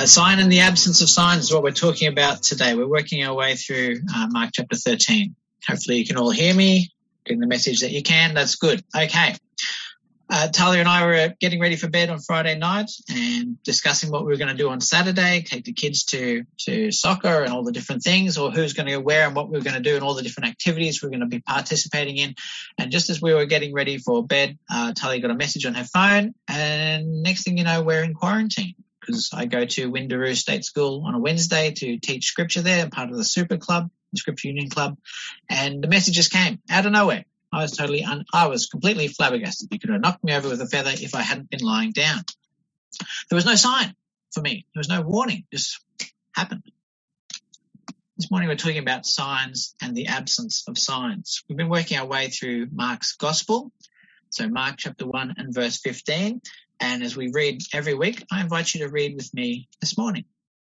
Uh, sign in the absence of signs is what we're talking about today. We're working our way through uh, Mark chapter 13. Hopefully, you can all hear me, getting the message that you can. That's good. Okay. Uh, Talia and I were getting ready for bed on Friday night and discussing what we were going to do on Saturday, take the kids to, to soccer and all the different things, or who's going to go where and what we are going to do and all the different activities we're going to be participating in. And just as we were getting ready for bed, uh, Talia got a message on her phone, and next thing you know, we're in quarantine because I go to Windaroo State School on a Wednesday to teach scripture there. Part of the Super Club, the Scripture Union Club, and the messages came out of nowhere. I was totally, un- I was completely flabbergasted. You could have knocked me over with a feather if I hadn't been lying down. There was no sign for me. There was no warning. It just happened. This morning we're talking about signs and the absence of signs. We've been working our way through Mark's Gospel. So Mark chapter 1 and verse 15. And as we read every week, I invite you to read with me this morning.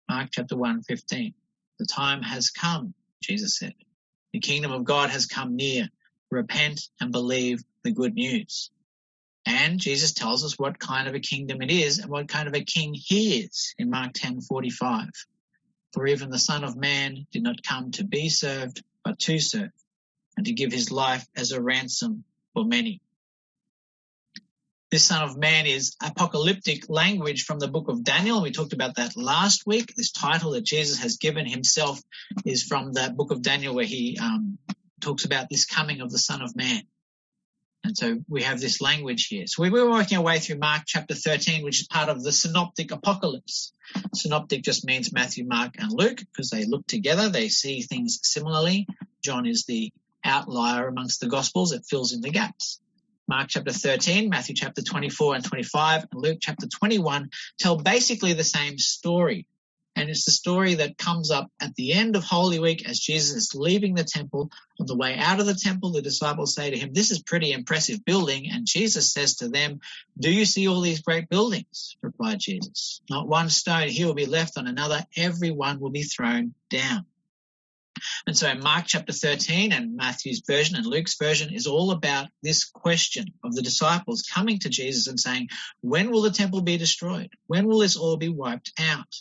Mark chapter 1, 15. The time has come, Jesus said. The kingdom of God has come near repent and believe the good news. And Jesus tells us what kind of a kingdom it is and what kind of a king he is in Mark 10:45. For even the son of man did not come to be served but to serve and to give his life as a ransom for many. This son of man is apocalyptic language from the book of Daniel. We talked about that last week. This title that Jesus has given himself is from the book of Daniel where he um, talks about this coming of the Son of Man. And so we have this language here. So we were working our way through Mark chapter 13, which is part of the synoptic apocalypse. Synoptic just means Matthew, Mark, and Luke because they look together. They see things similarly. John is the outlier amongst the gospels. It fills in the gaps. Mark chapter 13, Matthew chapter 24 and 25, and Luke chapter 21 tell basically the same story. And it's the story that comes up at the end of Holy Week as Jesus is leaving the temple. On the way out of the temple, the disciples say to him, This is pretty impressive building. And Jesus says to them, Do you see all these great buildings? replied Jesus. Not one stone here will be left on another. Every one will be thrown down. And so Mark chapter 13 and Matthew's version and Luke's version is all about this question of the disciples coming to Jesus and saying, When will the temple be destroyed? When will this all be wiped out?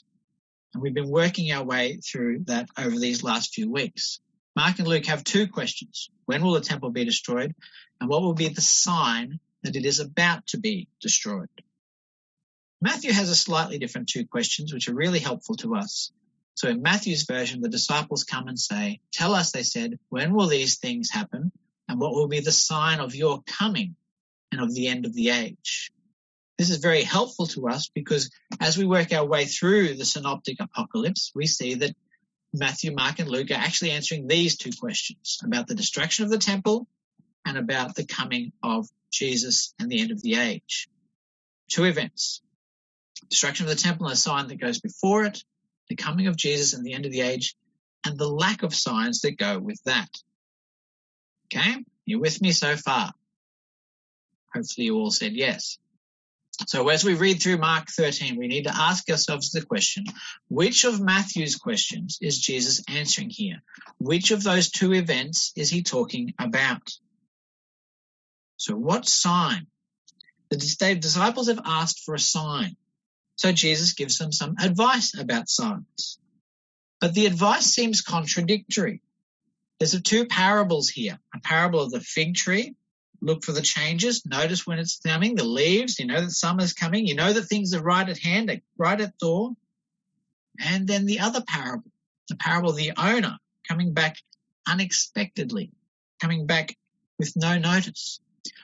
And we've been working our way through that over these last few weeks. Mark and Luke have two questions. When will the temple be destroyed? And what will be the sign that it is about to be destroyed? Matthew has a slightly different two questions, which are really helpful to us. So in Matthew's version, the disciples come and say, Tell us, they said, when will these things happen? And what will be the sign of your coming and of the end of the age? This is very helpful to us because as we work our way through the synoptic apocalypse, we see that Matthew, Mark, and Luke are actually answering these two questions about the destruction of the temple and about the coming of Jesus and the end of the age. Two events. Destruction of the temple and a sign that goes before it, the coming of Jesus and the end of the age, and the lack of signs that go with that. Okay? You with me so far? Hopefully you all said yes. So as we read through Mark 13, we need to ask ourselves the question, which of Matthew's questions is Jesus answering here? Which of those two events is he talking about? So what sign? The disciples have asked for a sign. So Jesus gives them some advice about signs. But the advice seems contradictory. There's two parables here, a parable of the fig tree look for the changes. Notice when it's coming, the leaves. You know that summer's coming. You know that things are right at hand, right at door. And then the other parable, the parable of the owner coming back unexpectedly, coming back with no notice.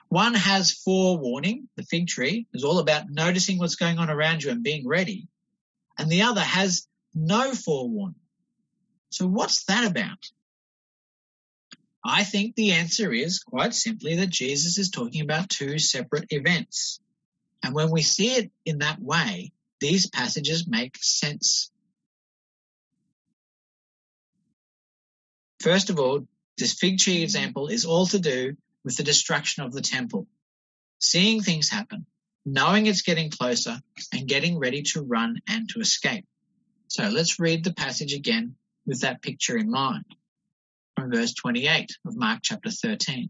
One has forewarning, the fig tree is all about noticing what's going on around you and being ready. And the other has no forewarning. So what's that about? I think the answer is quite simply that Jesus is talking about two separate events. And when we see it in that way, these passages make sense. First of all, this fig tree example is all to do with the destruction of the temple. Seeing things happen, knowing it's getting closer, and getting ready to run and to escape. So let's read the passage again with that picture in mind from verse 28 of Mark chapter 13.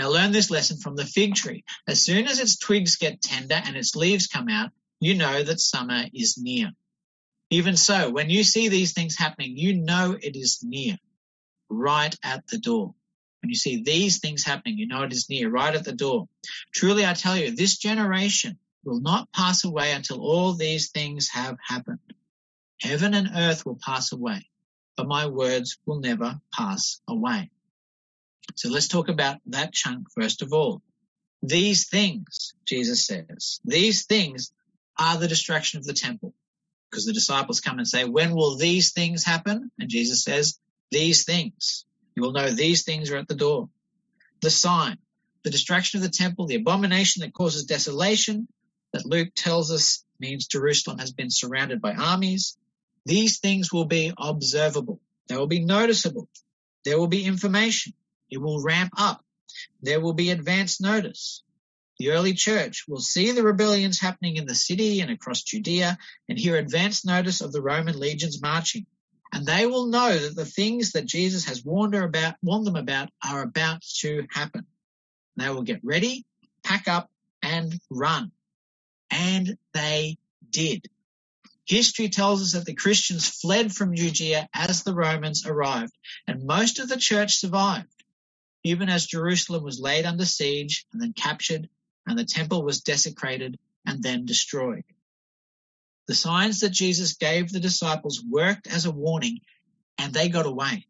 Now learn this lesson from the fig tree. As soon as its twigs get tender and its leaves come out, you know that summer is near. Even so, when you see these things happening, you know it is near, right at the door. When you see these things happening, you know it is near, right at the door. Truly, I tell you, this generation will not pass away until all these things have happened. Heaven and earth will pass away, but my words will never pass away. So let's talk about that chunk first of all. These things, Jesus says, these things are the destruction of the temple. Because the disciples come and say, when will these things happen? And Jesus says, these things. You will know these things are at the door. The sign, the destruction of the temple, the abomination that causes desolation, that Luke tells us means Jerusalem has been surrounded by armies. These things will be observable. They will be noticeable. There will be information. It will ramp up. There will be advance notice. The early church will see the rebellions happening in the city and across Judea and hear advance notice of the Roman legions marching. And they will know that the things that Jesus has warned, about, warned them about are about to happen. They will get ready, pack up, and run. And they did. History tells us that the Christians fled from Judea as the Romans arrived, and most of the church survived even as Jerusalem was laid under siege and then captured, and the temple was desecrated and then destroyed. The signs that Jesus gave the disciples worked as a warning, and they got away.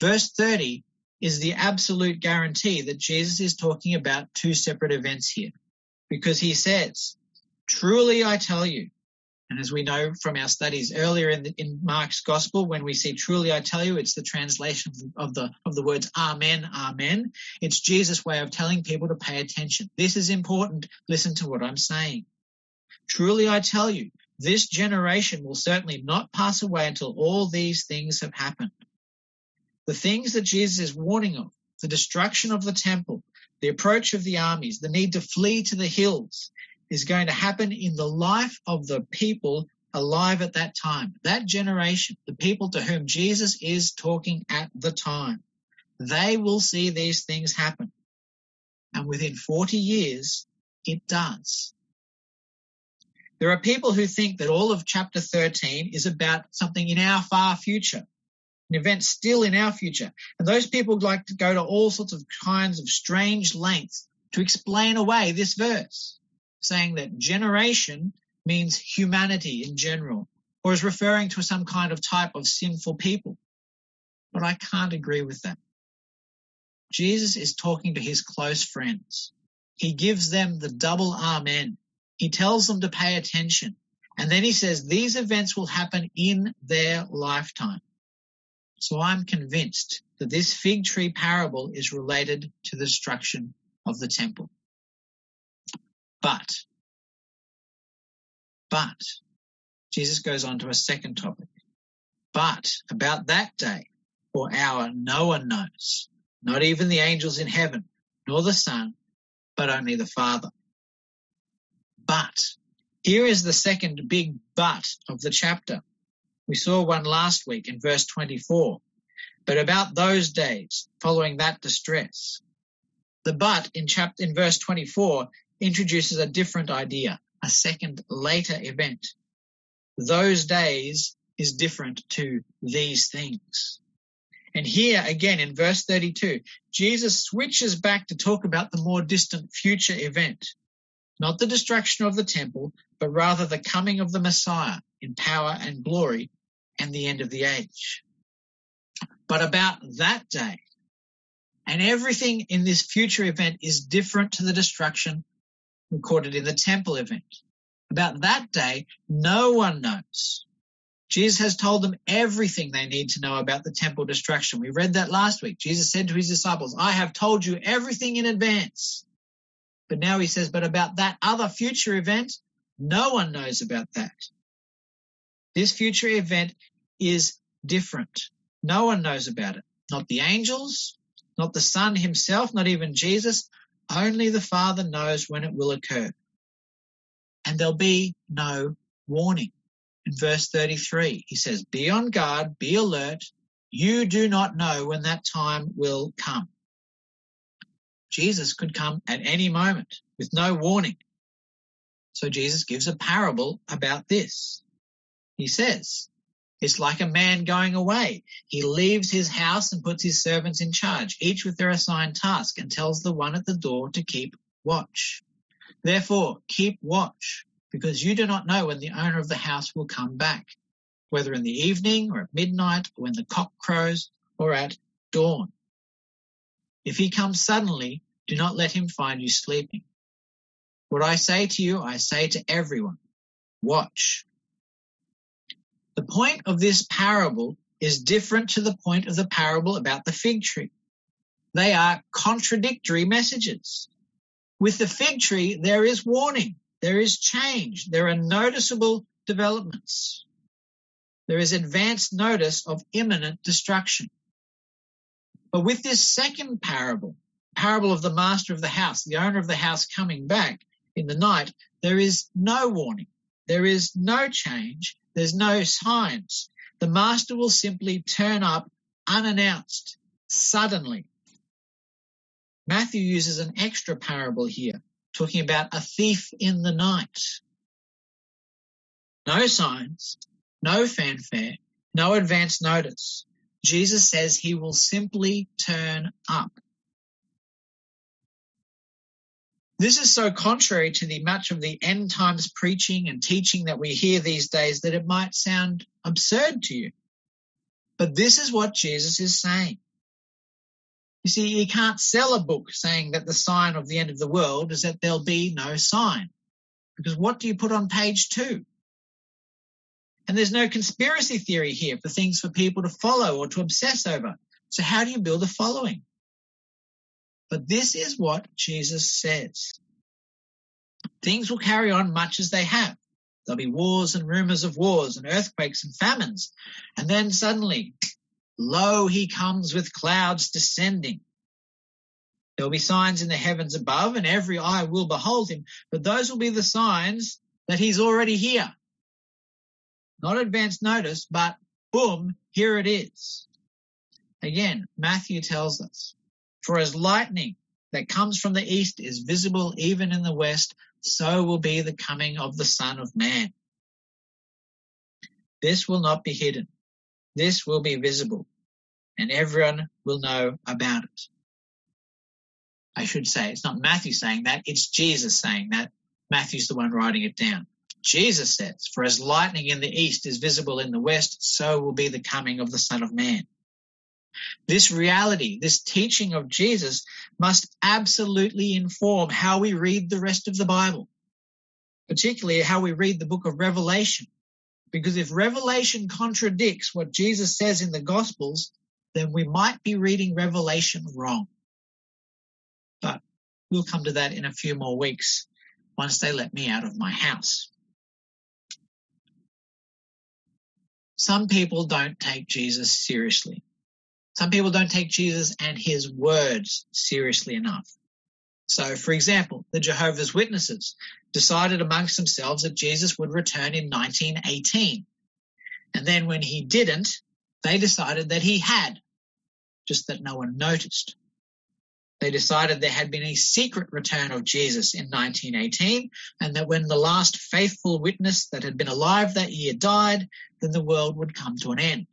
Verse 30 is the absolute guarantee that Jesus is talking about two separate events here, because he says, Truly I tell you, and as we know from our studies earlier in, the, in Mark's gospel, when we see truly I tell you, it's the translation of the, of the words amen, amen. It's Jesus' way of telling people to pay attention. This is important. Listen to what I'm saying. Truly I tell you, this generation will certainly not pass away until all these things have happened. The things that Jesus is warning of, the destruction of the temple, the approach of the armies, the need to flee to the hills, is going to happen in the life of the people alive at that time. That generation, the people to whom Jesus is talking at the time, they will see these things happen. And within 40 years, it does. There are people who think that all of chapter 13 is about something in our far future, an event still in our future. And those people like to go to all sorts of kinds of strange lengths to explain away this verse saying that generation means humanity in general, or is referring to some kind of type of sinful people. But I can't agree with that. Jesus is talking to his close friends. He gives them the double amen. He tells them to pay attention. And then he says these events will happen in their lifetime. So I'm convinced that this fig tree parable is related to the destruction of the temple. But, but, Jesus goes on to a second topic. But about that day or hour, no one knows, not even the angels in heaven, nor the Son, but only the Father. But, here is the second big but of the chapter. We saw one last week in verse 24. But about those days following that distress. The but in chapter in verse 24 introduces a different idea, a second later event. Those days is different to these things. And here again in verse 32, Jesus switches back to talk about the more distant future event, not the destruction of the temple, but rather the coming of the Messiah in power and glory and the end of the age. But about that day, and everything in this future event is different to the destruction recorded in the temple event. About that day, no one knows. Jesus has told them everything they need to know about the temple destruction. We read that last week. Jesus said to his disciples, I have told you everything in advance. But now he says, but about that other future event, no one knows about that. This future event is different. No one knows about it. Not the angels, not the Son himself, not even Jesus, only the Father knows when it will occur. And there'll be no warning. In verse 33, he says, Be on guard, be alert. You do not know when that time will come. Jesus could come at any moment with no warning. So Jesus gives a parable about this. he says. It's like a man going away. He leaves his house and puts his servants in charge, each with their assigned task, and tells the one at the door to keep watch. Therefore, keep watch, because you do not know when the owner of the house will come back, whether in the evening or at midnight or when the cock crows or at dawn. If he comes suddenly, do not let him find you sleeping. What I say to you, I say to everyone, watch. The point of this parable is different to the point of the parable about the fig tree. They are contradictory messages. With the fig tree, there is warning, there is change, there are noticeable developments. There is advanced notice of imminent destruction. But with this second parable, parable of the master of the house, the owner of the house coming back in the night, there is no warning. There is no change. There's no signs. The master will simply turn up unannounced, suddenly. Matthew uses an extra parable here, talking about a thief in the night. No signs, no fanfare, no advance notice. Jesus says he will simply turn up. This is so contrary to the much of the end times preaching and teaching that we hear these days that it might sound absurd to you. But this is what Jesus is saying. You see, you can't sell a book saying that the sign of the end of the world is that there'll be no sign. Because what do you put on page two? And there's no conspiracy theory here for things for people to follow or to obsess over. So how do you build a following? But this is what Jesus says. Things will carry on much as they have. There'll be wars and rumors of wars and earthquakes and famines. And then suddenly, lo, he comes with clouds descending. There'll be signs in the heavens above and every eye will behold him. But those will be the signs that he's already here. Not advance notice, but boom, here it is. Again, Matthew tells us for as lightning that comes from the east is visible even in the west, so will be the coming of the Son of Man. This will not be hidden. This will be visible, and everyone will know about it. I should say, it's not Matthew saying that, it's Jesus saying that. Matthew's the one writing it down. Jesus says, For as lightning in the east is visible in the west, so will be the coming of the Son of Man. This reality, this teaching of Jesus must absolutely inform how we read the rest of the Bible, particularly how we read the book of Revelation. Because if Revelation contradicts what Jesus says in the Gospels, then we might be reading Revelation wrong. But we'll come to that in a few more weeks once they let me out of my house. Some people don't take Jesus seriously. Some people don't take Jesus and his words seriously enough. So, for example, the Jehovah's Witnesses decided amongst themselves that Jesus would return in 1918. And then when he didn't, they decided that he had, just that no one noticed. They decided there had been a secret return of Jesus in 1918 and that when the last faithful witness that had been alive that year died, then the world would come to an end.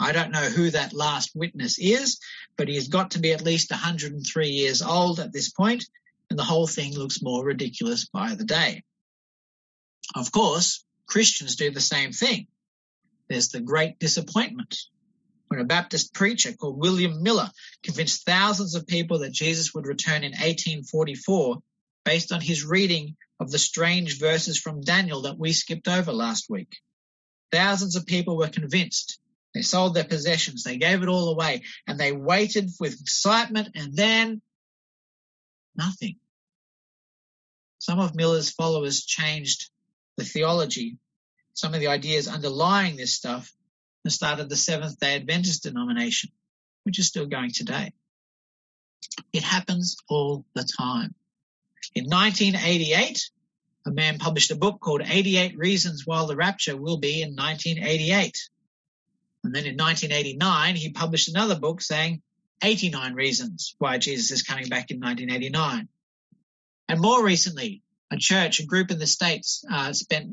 I don't know who that last witness is, but he has got to be at least 103 years old at this point, and the whole thing looks more ridiculous by the day. Of course, Christians do the same thing. There's the great disappointment when a Baptist preacher called William Miller convinced thousands of people that Jesus would return in 1844 based on his reading of the strange verses from Daniel that we skipped over last week. Thousands of people were convinced they sold their possessions. They gave it all away and they waited with excitement and then nothing. Some of Miller's followers changed the theology, some of the ideas underlying this stuff, and started the Seventh day Adventist denomination, which is still going today. It happens all the time. In 1988, a man published a book called 88 Reasons Why the Rapture Will Be in 1988. And then in 1989, he published another book saying 89 reasons why Jesus is coming back in 1989. And more recently, a church, a group in the States, uh, spent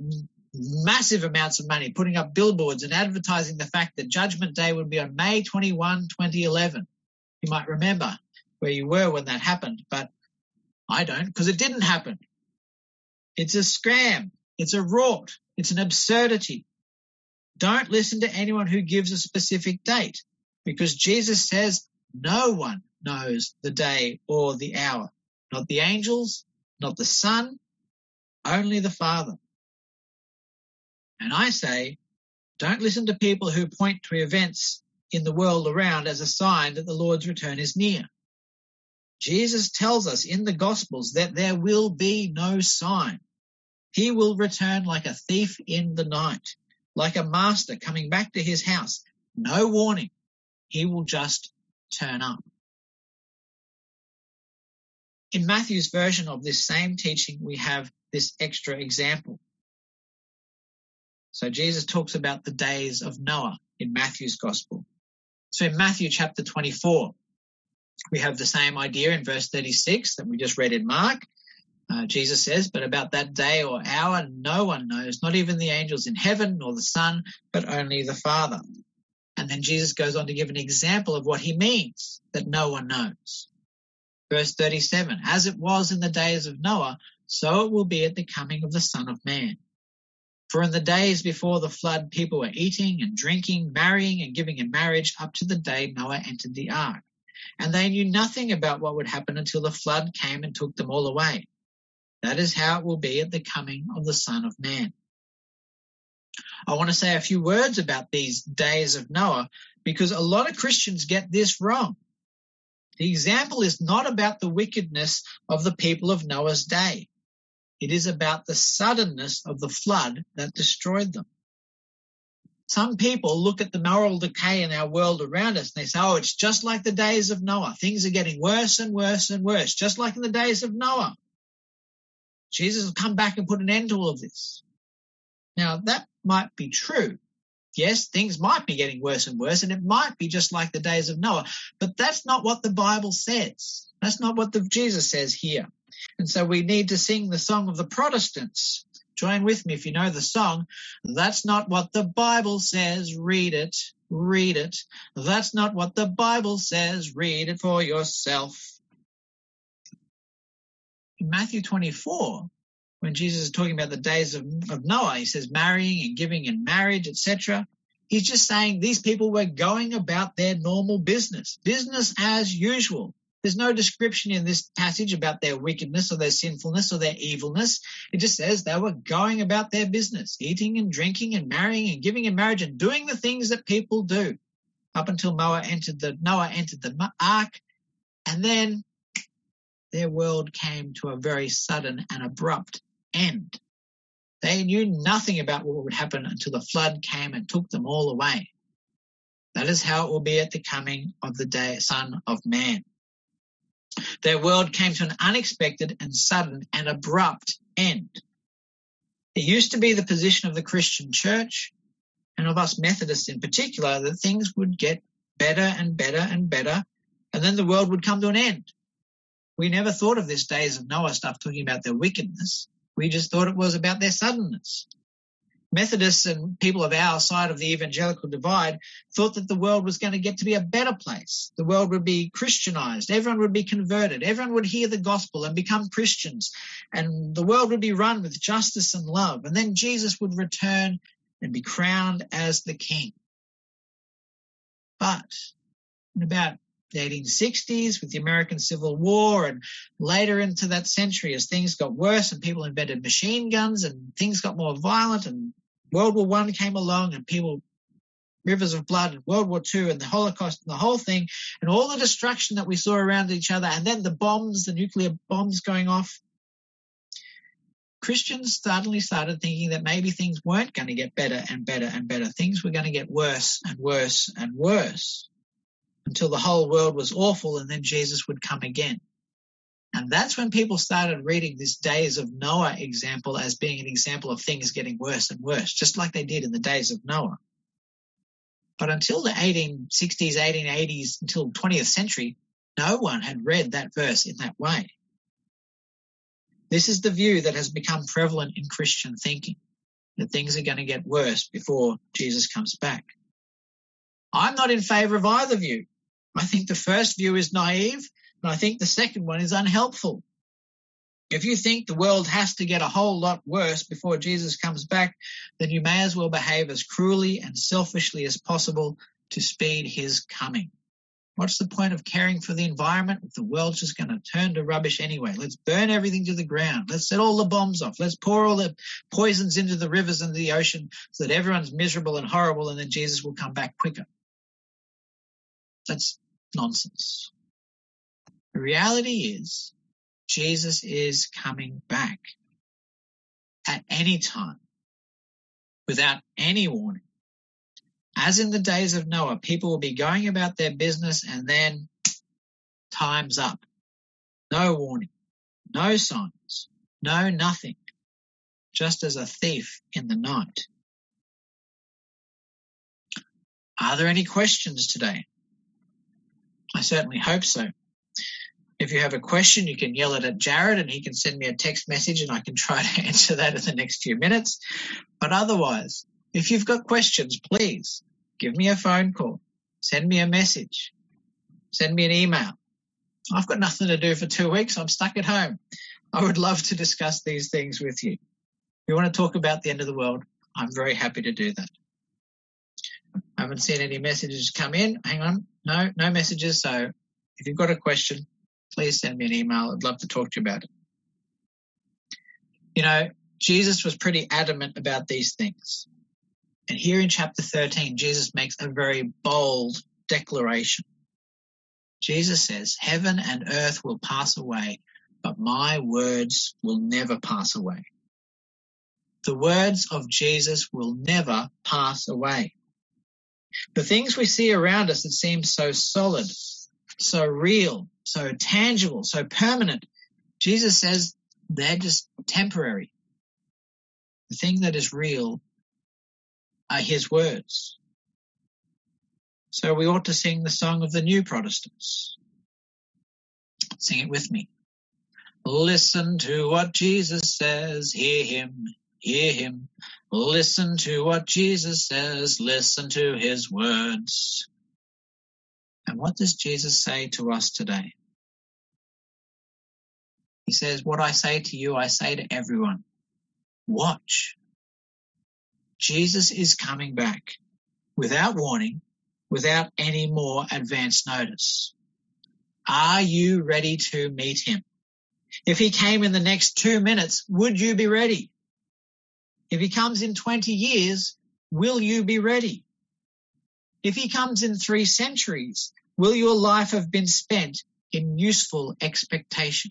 massive amounts of money putting up billboards and advertising the fact that Judgment Day would be on May 21, 2011. You might remember where you were when that happened, but I don't because it didn't happen. It's a scam. It's a rort. It's an absurdity. Don't listen to anyone who gives a specific date because Jesus says no one knows the day or the hour. Not the angels, not the Son, only the Father. And I say, don't listen to people who point to events in the world around as a sign that the Lord's return is near. Jesus tells us in the Gospels that there will be no sign. He will return like a thief in the night, like a master coming back to his house. No warning. He will just turn up. In Matthew's version of this same teaching, we have this extra example. So Jesus talks about the days of Noah in Matthew's gospel. So in Matthew chapter 24, we have the same idea in verse 36 that we just read in Mark. Uh, Jesus says, but about that day or hour, no one knows, not even the angels in heaven nor the Son, but only the Father. And then Jesus goes on to give an example of what he means that no one knows. Verse 37, as it was in the days of Noah, so it will be at the coming of the Son of Man. For in the days before the flood, people were eating and drinking, marrying and giving in marriage up to the day Noah entered the ark. And they knew nothing about what would happen until the flood came and took them all away. That is how it will be at the coming of the Son of Man. I want to say a few words about these days of Noah because a lot of Christians get this wrong. The example is not about the wickedness of the people of Noah's day. It is about the suddenness of the flood that destroyed them. Some people look at the moral decay in our world around us and they say, oh, it's just like the days of Noah. Things are getting worse and worse and worse, just like in the days of Noah. Jesus will come back and put an end to all of this. Now, that might be true. Yes, things might be getting worse and worse, and it might be just like the days of Noah, but that's not what the Bible says. That's not what the, Jesus says here. And so we need to sing the song of the Protestants. Join with me if you know the song. That's not what the Bible says. Read it. Read it. That's not what the Bible says. Read it for yourself. In Matthew 24, when Jesus is talking about the days of, of Noah, he says marrying and giving in marriage, etc. He's just saying these people were going about their normal business, business as usual. There's no description in this passage about their wickedness or their sinfulness or their evilness. It just says they were going about their business, eating and drinking and marrying and giving in marriage and doing the things that people do up until Noah entered the Noah entered the ark, and then their world came to a very sudden and abrupt end. They knew nothing about what would happen until the flood came and took them all away. That is how it will be at the coming of the day, Son of Man. Their world came to an unexpected and sudden and abrupt end. It used to be the position of the Christian church and of us Methodists in particular that things would get better and better and better, and then the world would come to an end. We never thought of this days of Noah stuff talking about their wickedness. We just thought it was about their suddenness. Methodists and people of our side of the evangelical divide thought that the world was going to get to be a better place. The world would be Christianized. Everyone would be converted. Everyone would hear the gospel and become Christians. And the world would be run with justice and love. And then Jesus would return and be crowned as the king. But in about the 1860s with the American Civil War and later into that century as things got worse and people invented machine guns and things got more violent and World War One came along and people, rivers of blood, and World War Two, and the Holocaust, and the whole thing, and all the destruction that we saw around each other, and then the bombs, the nuclear bombs going off. Christians suddenly started thinking that maybe things weren't going to get better and better and better. Things were going to get worse and worse and worse until the whole world was awful and then Jesus would come again. And that's when people started reading this days of Noah example as being an example of things getting worse and worse, just like they did in the days of Noah. But until the 1860s, 1880s, until 20th century, no one had read that verse in that way. This is the view that has become prevalent in Christian thinking. that things are going to get worse before Jesus comes back. I'm not in favor of either view. I think the first view is naive, and I think the second one is unhelpful. If you think the world has to get a whole lot worse before Jesus comes back, then you may as well behave as cruelly and selfishly as possible to speed his coming. What's the point of caring for the environment if the world's just going to turn to rubbish anyway? Let's burn everything to the ground. Let's set all the bombs off. Let's pour all the poisons into the rivers and the ocean so that everyone's miserable and horrible and then Jesus will come back quicker. That's nonsense. The reality is Jesus is coming back at any time without any warning. As in the days of Noah, people will be going about their business and then time's up. No warning, no signs, no nothing, just as a thief in the night. Are there any questions today? I certainly hope so. If you have a question, you can yell it at Jared and he can send me a text message and I can try to answer that in the next few minutes. But otherwise, if you've got questions, please give me a phone call, send me a message, send me an email. I've got nothing to do for two weeks. I'm stuck at home. I would love to discuss these things with you. If you want to talk about the end of the world, I'm very happy to do that. I haven't seen any messages come in. Hang on. No, no messages. So if you've got a question, please send me an email. I'd love to talk to you about it. You know, Jesus was pretty adamant about these things. And here in chapter 13, Jesus makes a very bold declaration. Jesus says, Heaven and earth will pass away, but my words will never pass away. The words of Jesus will never pass away. The things we see around us that seem so solid, so real, so tangible, so permanent, Jesus says they're just temporary. The thing that is real are his words. So we ought to sing the song of the new Protestants. Sing it with me. Listen to what Jesus says, hear him, hear him. Listen to what Jesus says, listen to his words. And what does Jesus say to us today? He says, what I say to you, I say to everyone. Watch. Jesus is coming back without warning, without any more advance notice. Are you ready to meet him? If he came in the next two minutes, would you be ready? If he comes in 20 years, will you be ready? If he comes in three centuries, will your life have been spent in useful expectation?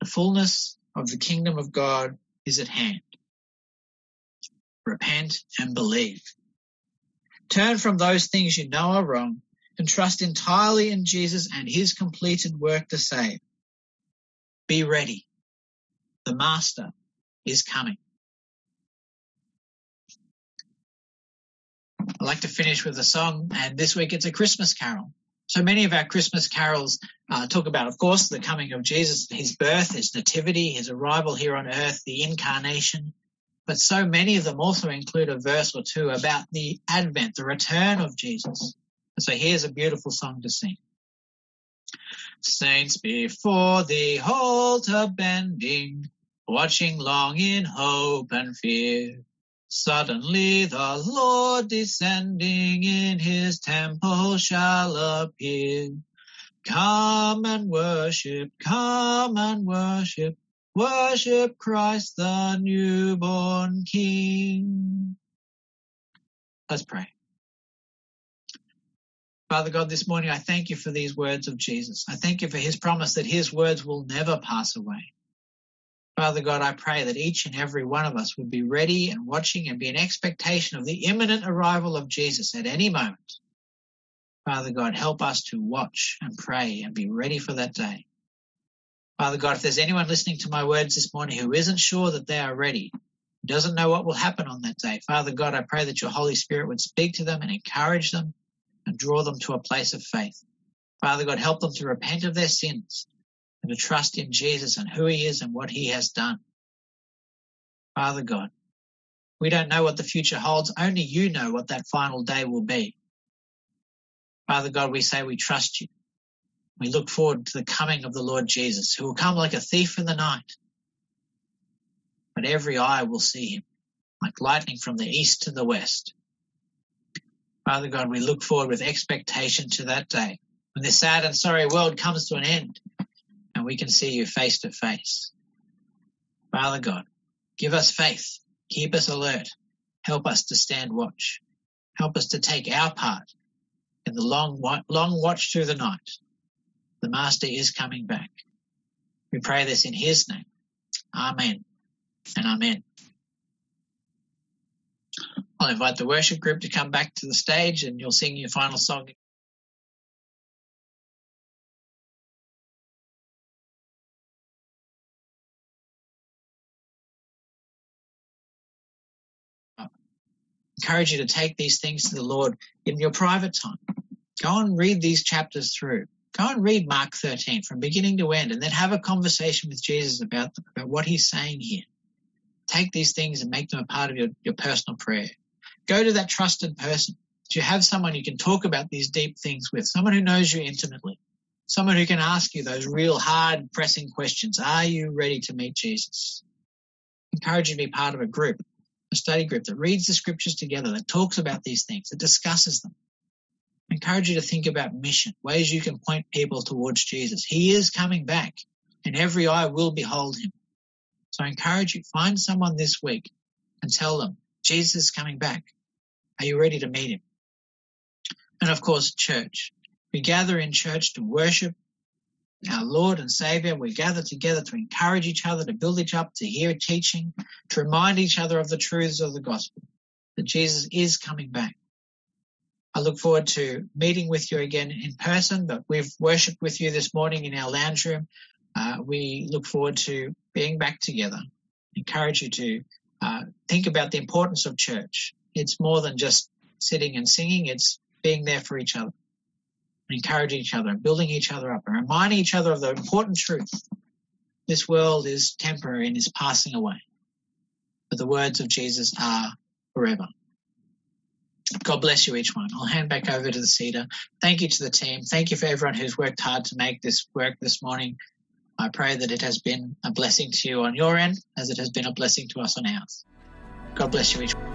The fullness of the kingdom of God is at hand repent and believe. Turn from those things you know are wrong and trust entirely in Jesus and his completed work to save. Be ready. The Master is coming. I like to finish with a song, and this week it's a Christmas carol. So many of our Christmas carols uh, talk about, of course, the coming of Jesus, his birth, his nativity, his arrival here on earth, the incarnation, but so many of them also include a verse or two about the advent, the return of Jesus. So here's a beautiful song to sing. Saints before the altar bending, watching long in hope and fear. Suddenly the Lord descending in his temple shall appear. Come and worship, come and worship, Worship Christ the newborn King. Let's pray. Father God, this morning I thank you for these words of Jesus. I thank you for his promise that his words will never pass away. Father God, I pray that each and every one of us would be ready and watching and be in expectation of the imminent arrival of Jesus at any moment. Father God, help us to watch and pray and be ready for that day. Father God, if there's anyone listening to my words this morning who isn't sure that they are ready, doesn't know what will happen on that day, Father God, I pray that your Holy Spirit would speak to them and encourage them and draw them to a place of faith. Father God, help them to repent of their sins and to trust in Jesus and who he is and what he has done. Father God, we don't know what the future holds. Only you know what that final day will be. Father God, we say we trust you. We look forward to the coming of the Lord Jesus, who will come like a thief in the night. But every eye will see him, like lightning from the east to the west. Father God, we look forward with expectation to that day when this sad and sorry world comes to an end and we can see you face to face. Father God, give us faith, keep us alert, help us to stand watch, help us to take our part in the long, long watch through the night. The Master is coming back. We pray this in His name. Amen and Amen. I'll invite the worship group to come back to the stage and you'll sing your final song. Encourage you to take these things to the Lord in your private time. Go and read these chapters through. Go and read Mark 13 from beginning to end and then have a conversation with Jesus about, them, about what he's saying here. Take these things and make them a part of your, your personal prayer. Go to that trusted person. Do you have someone you can talk about these deep things with? Someone who knows you intimately. Someone who can ask you those real hard pressing questions. Are you ready to meet Jesus? Encourage you to be part of a group, a study group that reads the scriptures together, that talks about these things, that discusses them. I encourage you to think about mission, ways you can point people towards Jesus. He is coming back and every eye will behold him. So I encourage you, find someone this week and tell them, Jesus is coming back. Are you ready to meet him? And of course, church. We gather in church to worship our Lord and Savior. We gather together to encourage each other, to build each up, to hear teaching, to remind each other of the truths of the gospel, that Jesus is coming back. I look forward to meeting with you again in person, but we've worshipped with you this morning in our lounge room. Uh, we look forward to being back together. Encourage you to uh, think about the importance of church. It's more than just sitting and singing, it's being there for each other, encouraging each other, building each other up, and reminding each other of the important truth. This world is temporary and is passing away, but the words of Jesus are forever. God bless you, each one. I'll hand back over to the Cedar. Thank you to the team. Thank you for everyone who's worked hard to make this work this morning. I pray that it has been a blessing to you on your end as it has been a blessing to us on ours. God bless you each one.